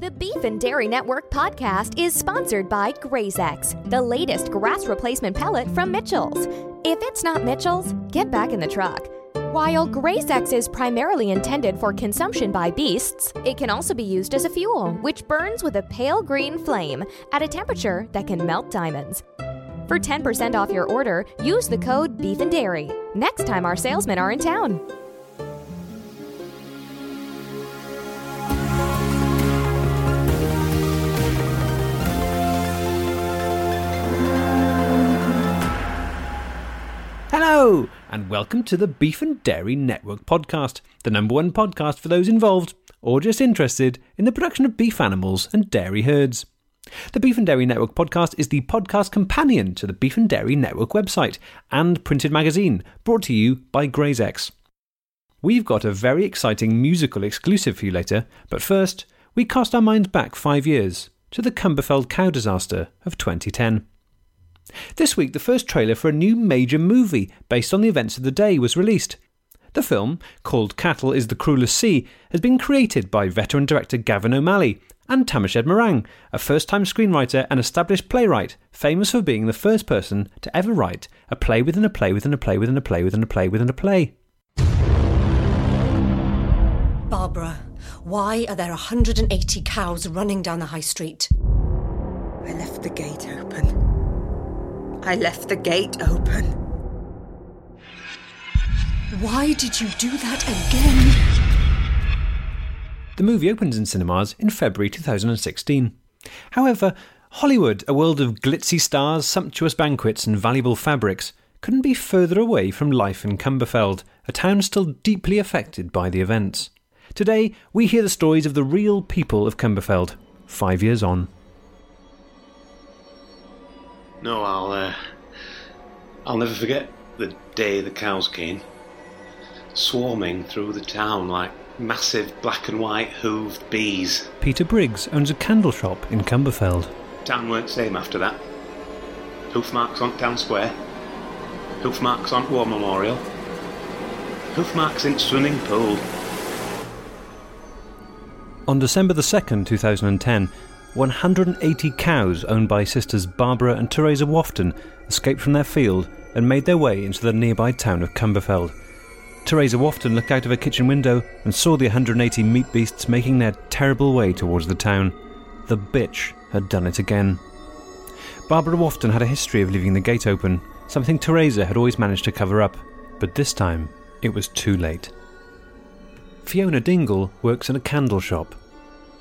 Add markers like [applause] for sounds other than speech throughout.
The Beef and Dairy Network podcast is sponsored by GrazeX, the latest grass replacement pellet from Mitchell's. If it's not Mitchell's, get back in the truck. While GrazeX is primarily intended for consumption by beasts, it can also be used as a fuel, which burns with a pale green flame at a temperature that can melt diamonds. For 10% off your order, use the code Beef and Dairy next time our salesmen are in town. Hello, and welcome to the Beef and Dairy Network podcast, the number one podcast for those involved or just interested in the production of beef animals and dairy herds. The Beef and Dairy Network podcast is the podcast companion to the Beef and Dairy Network website and printed magazine, brought to you by GrazeX. We've got a very exciting musical exclusive for you later, but first, we cast our minds back five years to the Cumberfeld cow disaster of 2010. This week, the first trailer for a new major movie based on the events of the day was released. The film, called Cattle is the Cruelest Sea, has been created by veteran director Gavin O'Malley and Tamashed Morang, a first time screenwriter and established playwright, famous for being the first person to ever write a play within a play within a play within a play within a play within a play. Barbara, why are there 180 cows running down the high street? I left the gate open. I left the gate open. Why did you do that again? The movie opens in cinemas in February 2016. However, Hollywood, a world of glitzy stars, sumptuous banquets, and valuable fabrics, couldn't be further away from life in Cumberfeld, a town still deeply affected by the events. Today, we hear the stories of the real people of Cumberfeld, five years on. No, I'll, uh, I'll never forget the day the cows came, swarming through the town like massive black and white hooved bees. Peter Briggs owns a candle shop in Cumberfeld. Town weren't the same after that. Hoof marks on town square, hoof marks on war memorial, hoof marks in swimming pool. On December the 2nd, 2010, 180 cows owned by sisters Barbara and Teresa Wafton escaped from their field and made their way into the nearby town of Cumberfeld. Teresa Wafton looked out of her kitchen window and saw the 180 meat beasts making their terrible way towards the town. The bitch had done it again. Barbara Wafton had a history of leaving the gate open, something Teresa had always managed to cover up, but this time it was too late. Fiona Dingle works in a candle shop.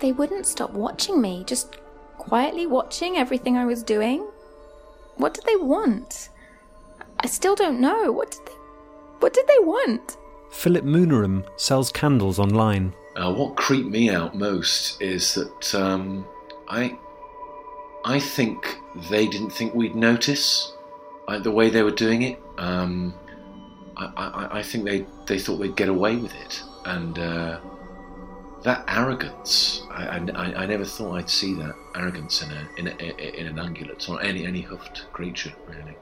They wouldn't stop watching me, just quietly watching everything I was doing. What did they want? I still don't know. What did they What did they want? Philip Moonerum sells candles online. Uh, what creeped me out most is that um, I, I think they didn't think we'd notice like, the way they were doing it. Um, I, I, I think they, they thought they'd get away with it, and uh, that arrogance. I, I, I, never thought I'd see that arrogance in a, in, a, in an ungulate or any any hoofed creature, really.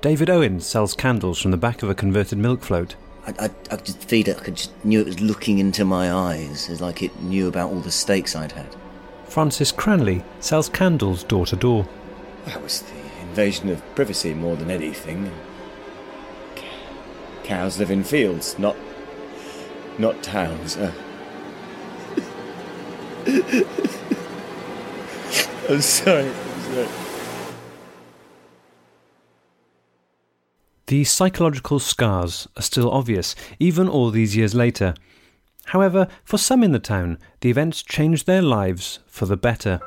David Owen sells candles from the back of a converted milk float. I, I, I just feel it. I could just knew it was looking into my eyes, as like it knew about all the steaks I'd had. Francis Cranley sells candles door to door. That was the invasion of privacy more than anything. Cows live in fields, not not towns. Uh, [laughs] I'm sorry. I'm sorry. The psychological scars are still obvious, even all these years later. However, for some in the town, the events changed their lives for the better.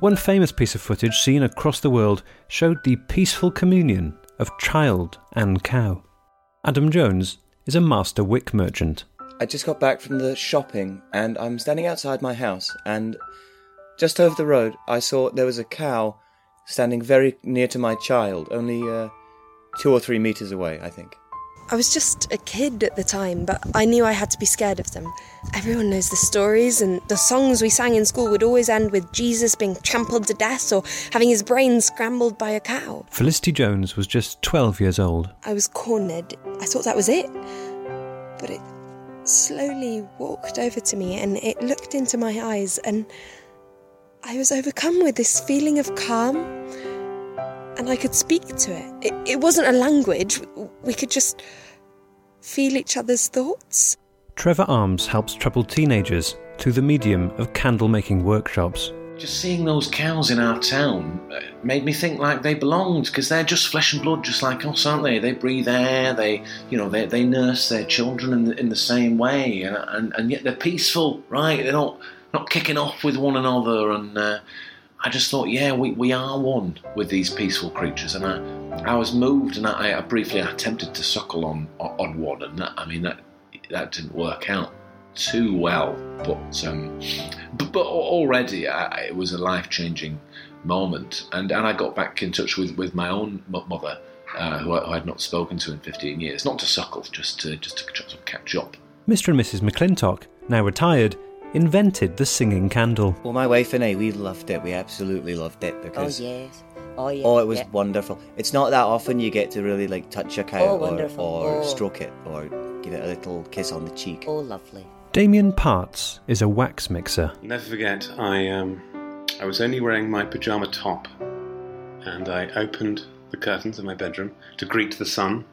One famous piece of footage seen across the world showed the peaceful communion of child and cow. Adam Jones is a master wick merchant. I just got back from the shopping and I'm standing outside my house and just over the road I saw there was a cow standing very near to my child, only uh, two or three meters away, I think. I was just a kid at the time, but I knew I had to be scared of them. Everyone knows the stories, and the songs we sang in school would always end with Jesus being trampled to death or having his brain scrambled by a cow. Felicity Jones was just 12 years old. I was cornered. I thought that was it. But it slowly walked over to me and it looked into my eyes, and I was overcome with this feeling of calm, and I could speak to it. It, it wasn't a language, we could just feel each other's thoughts. Trevor Arms helps troubled teenagers through the medium of candle making workshops. Just seeing those cows in our town uh, made me think like they belonged because they're just flesh and blood, just like us, aren't they? They breathe air. They, you know, they, they nurse their children in the, in the same way, and, and and yet they're peaceful, right? They're not not kicking off with one another. And uh, I just thought, yeah, we, we are one with these peaceful creatures, and I I was moved, and I, I briefly attempted to suckle on on one, and that, I mean that that didn't work out too well, but um, but, but already I, it was a life changing moment, and, and I got back in touch with, with my own mother, uh, who, I, who I'd not spoken to in 15 years, not to suckle, just to just to catch up. Mr. and Mrs. McClintock, now retired, invented the singing candle. Well, my wife and I, we loved it. We absolutely loved it because Oh yes. Oh yeah. Oh, it was yeah. wonderful. It's not that often you get to really like touch a cow Oh, or, or Oh. stroke it or give it a little kiss on the cheek. Oh lovely. Damien Parts is a wax mixer. Never forget, I um, I was only wearing my pajama top, and I opened the curtains of my bedroom to greet the sun.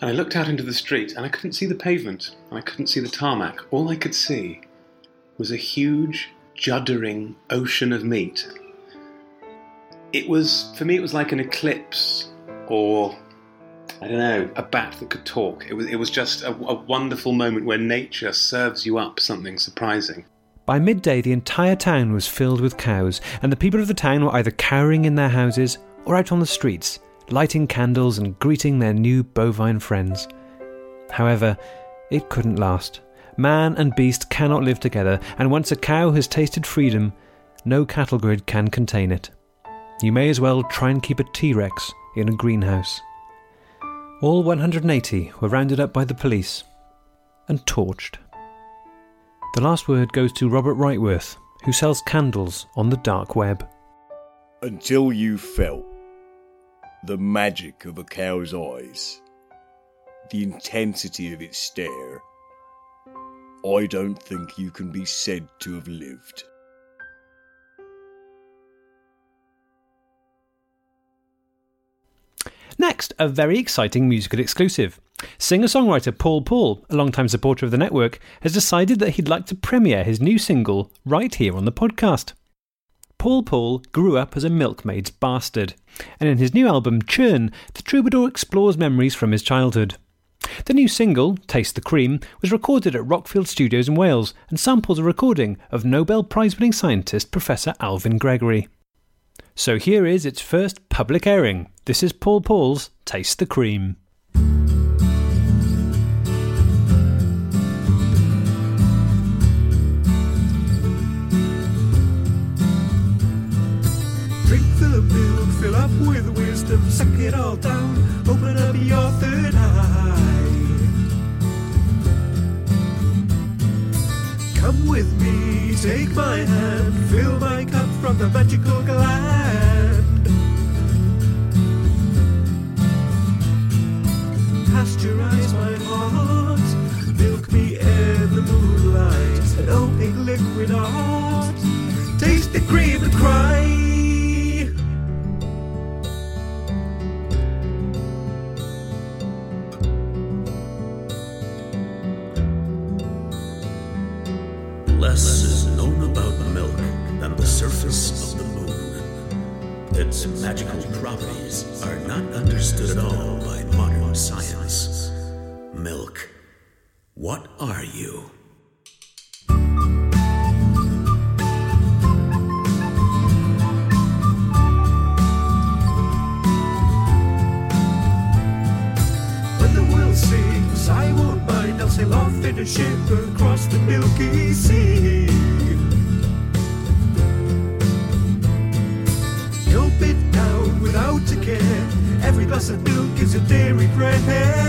And I looked out into the street, and I couldn't see the pavement, and I couldn't see the tarmac. All I could see was a huge, juddering ocean of meat. It was, for me, it was like an eclipse, or I don't know, a bat that could talk. It was, it was just a, a wonderful moment where nature serves you up something surprising. By midday, the entire town was filled with cows, and the people of the town were either cowering in their houses or out on the streets, lighting candles and greeting their new bovine friends. However, it couldn't last. Man and beast cannot live together, and once a cow has tasted freedom, no cattle grid can contain it. You may as well try and keep a T Rex in a greenhouse. All 180 were rounded up by the police and torched. The last word goes to Robert Wrightworth, who sells candles on the dark web. Until you felt the magic of a cow's eyes, the intensity of its stare, I don't think you can be said to have lived. Next, a very exciting musical exclusive. Singer songwriter Paul Paul, a long-time supporter of the network, has decided that he'd like to premiere his new single right here on the podcast. Paul Paul grew up as a milkmaid's bastard, and in his new album Churn, the troubadour explores memories from his childhood. The new single, Taste the Cream, was recorded at Rockfield Studios in Wales and samples a recording of Nobel Prize winning scientist Professor Alvin Gregory. So here is its first public airing. This is Paul Paul's Taste the Cream. Drink the milk, fill up with wisdom, suck it all down, open up your third eye. Come with me, take my hand, fill my cup from the magical gland. A ship across the Milky Sea. Gulp it down without a care. Every glass of milk is a dairy prayer.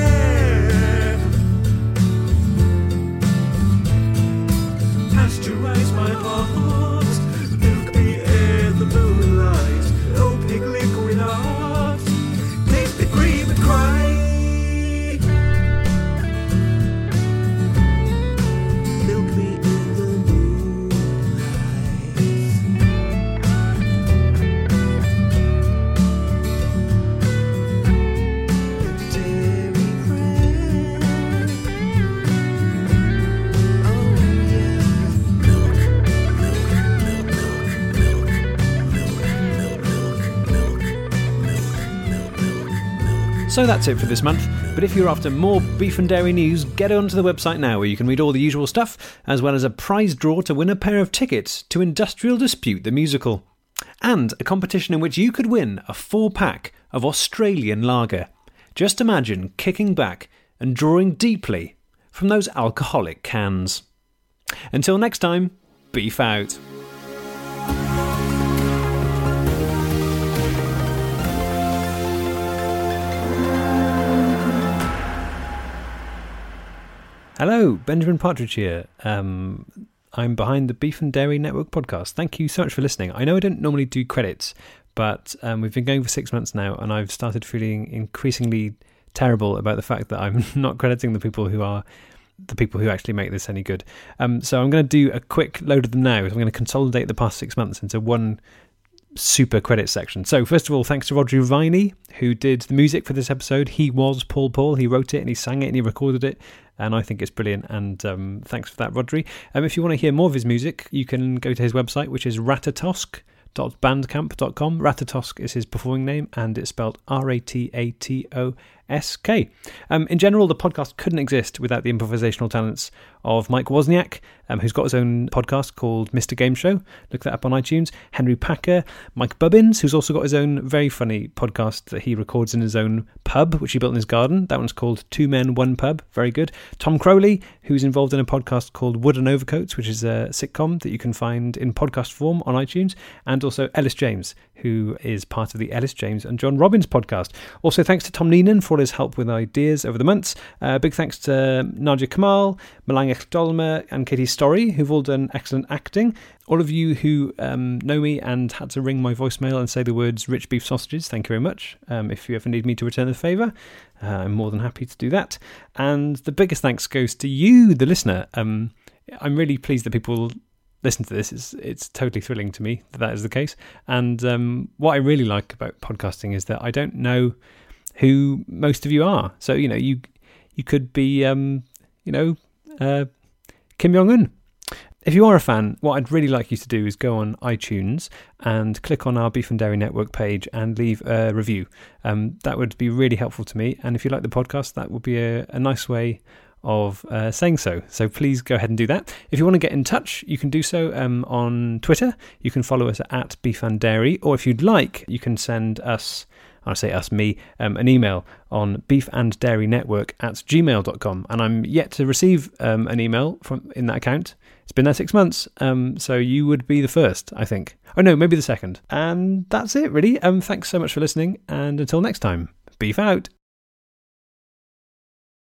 So that's it for this month. But if you're after more beef and dairy news, get onto the website now where you can read all the usual stuff, as well as a prize draw to win a pair of tickets to Industrial Dispute the Musical. And a competition in which you could win a four pack of Australian lager. Just imagine kicking back and drawing deeply from those alcoholic cans. Until next time, beef out. Hello, Benjamin Partridge here. Um, I'm behind the Beef and Dairy Network podcast. Thank you so much for listening. I know I don't normally do credits, but um, we've been going for six months now, and I've started feeling increasingly terrible about the fact that I'm [laughs] not crediting the people who are the people who actually make this any good. Um, so I'm going to do a quick load of them now. I'm going to consolidate the past six months into one super credit section. So, first of all, thanks to Rhodri Viney, who did the music for this episode. He was Paul Paul. He wrote it and he sang it and he recorded it. And I think it's brilliant. And um, thanks for that, Rhodri. Um, if you want to hear more of his music, you can go to his website, which is ratatosk.bandcamp.com. Ratatosk is his performing name, and it's spelled R A T A T O S K. Um, in general, the podcast couldn't exist without the improvisational talents of Mike Wozniak, um, who's got his own podcast called Mr. Game Show. Look that up on iTunes. Henry Paker, Mike Bubbins, who's also got his own very funny podcast that he records in his own pub, which he built in his garden. That one's called Two Men, One Pub. Very good. Tom Crowley, who's involved in a podcast called Wooden Overcoats, which is a sitcom that you can find in podcast form on iTunes. And also Ellis James, who is part of the Ellis James and John Robbins podcast. Also, thanks to Tom Neenan for all his help with ideas over the months. Uh, big thanks to Nadia Kamal, Melangell Dolma, and Katie Storey, who've all done excellent acting. All of you who um, know me and had to ring my voicemail and say the words rich beef sausages, thank you very much. Um, if you ever need me to return the favour, uh, I'm more than happy to do that. And the biggest thanks goes to you, the listener. Um, I'm really pleased that people listen to this. It's it's totally thrilling to me that that is the case. And um, what I really like about podcasting is that I don't know who most of you are. So you know you you could be um, you know uh, Kim Jong Un. If you are a fan, what I'd really like you to do is go on iTunes and click on our Beef and Dairy Network page and leave a review. Um, that would be really helpful to me. And if you like the podcast, that would be a, a nice way of uh, saying so. So please go ahead and do that. If you want to get in touch, you can do so um, on Twitter. You can follow us at Beef and Dairy, or if you'd like, you can send us. I say us, me, um, an email on beef and dairy network at gmail.com. And I'm yet to receive um, an email from in that account. It's been there six months, um, so you would be the first, I think. Oh no, maybe the second. And that's it, really. Um, thanks so much for listening, and until next time, beef out.